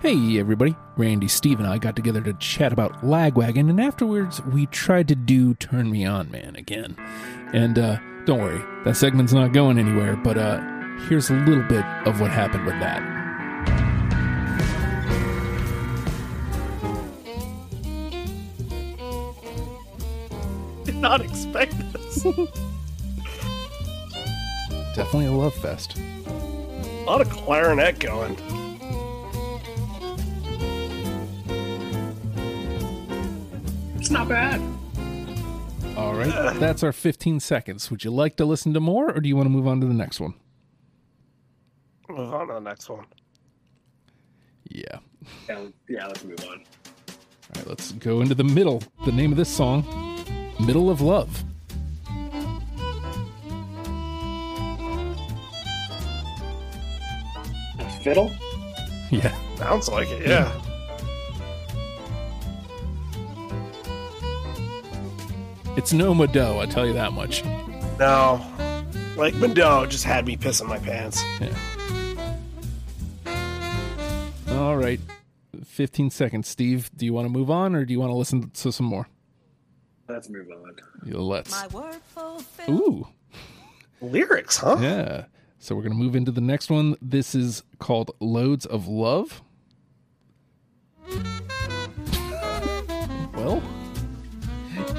Hey everybody, Randy, Steve, and I got together to chat about Lagwagon, and afterwards we tried to do Turn Me On Man again. And uh, don't worry, that segment's not going anywhere, but uh, here's a little bit of what happened with that. Did not expect this. Definitely a love fest. A lot of clarinet going. It's not bad. All right, that's our 15 seconds. Would you like to listen to more, or do you want to move on to the next one? Move on to the next one. Yeah. Yeah, yeah, let's move on. All right, let's go into the middle. The name of this song, Middle of Love. A fiddle? Yeah. Sounds like it, yeah. It's no Mado, I tell you that much. No. Like Mado just had me pissing my pants. Yeah. All right. 15 seconds. Steve, do you want to move on or do you want to listen to some more? Let's move on. Yeah, Let's. My word. Ooh. Lyrics, huh? Yeah. So we're going to move into the next one. This is called Loads of Love.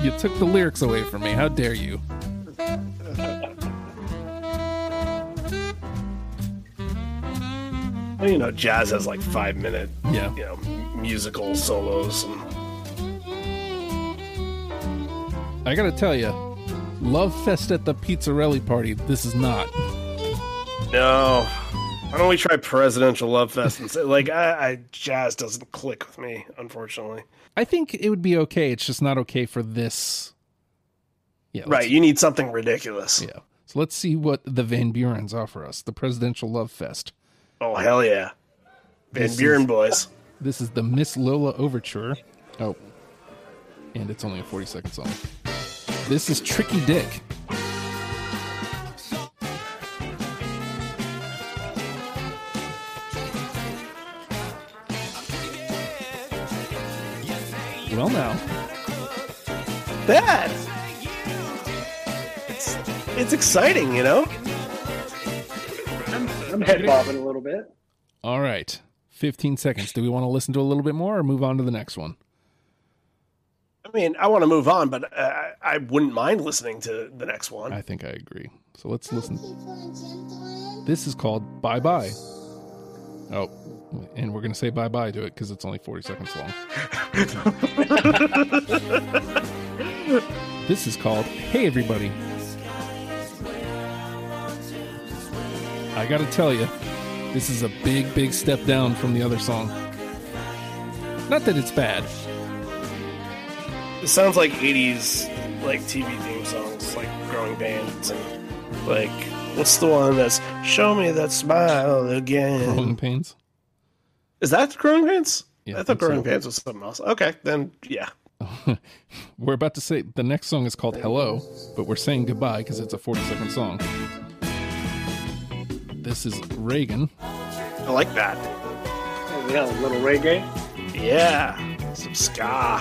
You took the lyrics away from me. How dare you? You know, jazz has like five minute, Yeah. you know, musical solos. And I got to tell you, Love Fest at the Pizzarelli party, this is not. no. Why don't we try Presidential Love Fest and say, like, I, I jazz doesn't click with me, unfortunately. I think it would be okay. It's just not okay for this. Yeah. Right, you need something ridiculous. Yeah. So let's see what the Van Burens offer us. The Presidential Love Fest. Oh, hell yeah. Van This Buren is- boys. This is the Miss Lola Overture. Oh. And it's only a 40 second song. This is Tricky Dick. Well, now. That. It's, it's exciting, you know? I'm, I'm head bobbing a little bit. All right. 15 seconds. Do we want to listen to a little bit more or move on to the next one? I mean, I want to move on, but uh, I, I wouldn't mind listening to the next one. I think I agree. So let's listen. This is called Bye Bye. Oh, and we're going to say bye bye to it because it's only 40 seconds long. this is called Hey Everybody. I got to tell you, this is a big, big step down from the other song. Not that it's bad. It sounds like 80s like TV theme songs, like growing bands and like what's the one that's Show Me That Smile Again? Growing Pains. Is that growing pains? Yeah, I I thought think so. growing pains was something else. Okay, then yeah. We're about to say the next song is called Hello, but we're saying goodbye because it's a 40 second song. This is Reagan. I like that. Hey, we got a little reggae. Yeah. Some ska.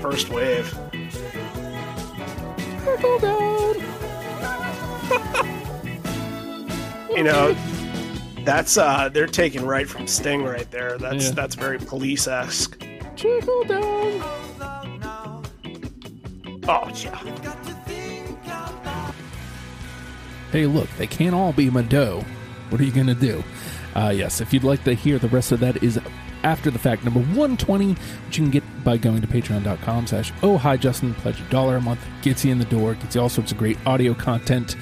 First wave. Oh, You know, that's uh they're taking right from Sting right there. That's Yeah. that's very police esque. Trickle down. Oh yeah. Hey, look, they can't all be Mado. What are you going to do? Uh, yes, if you'd like to hear the rest of that is after the fact number 120, which you can get by going to patreon.com slash oh hi Justin, pledge a dollar a month, gets you in the door, gets you all sorts of great audio content.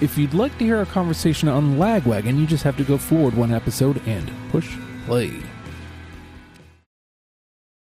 If you'd like to hear our conversation on Lagwagon, you just have to go forward one episode and push play.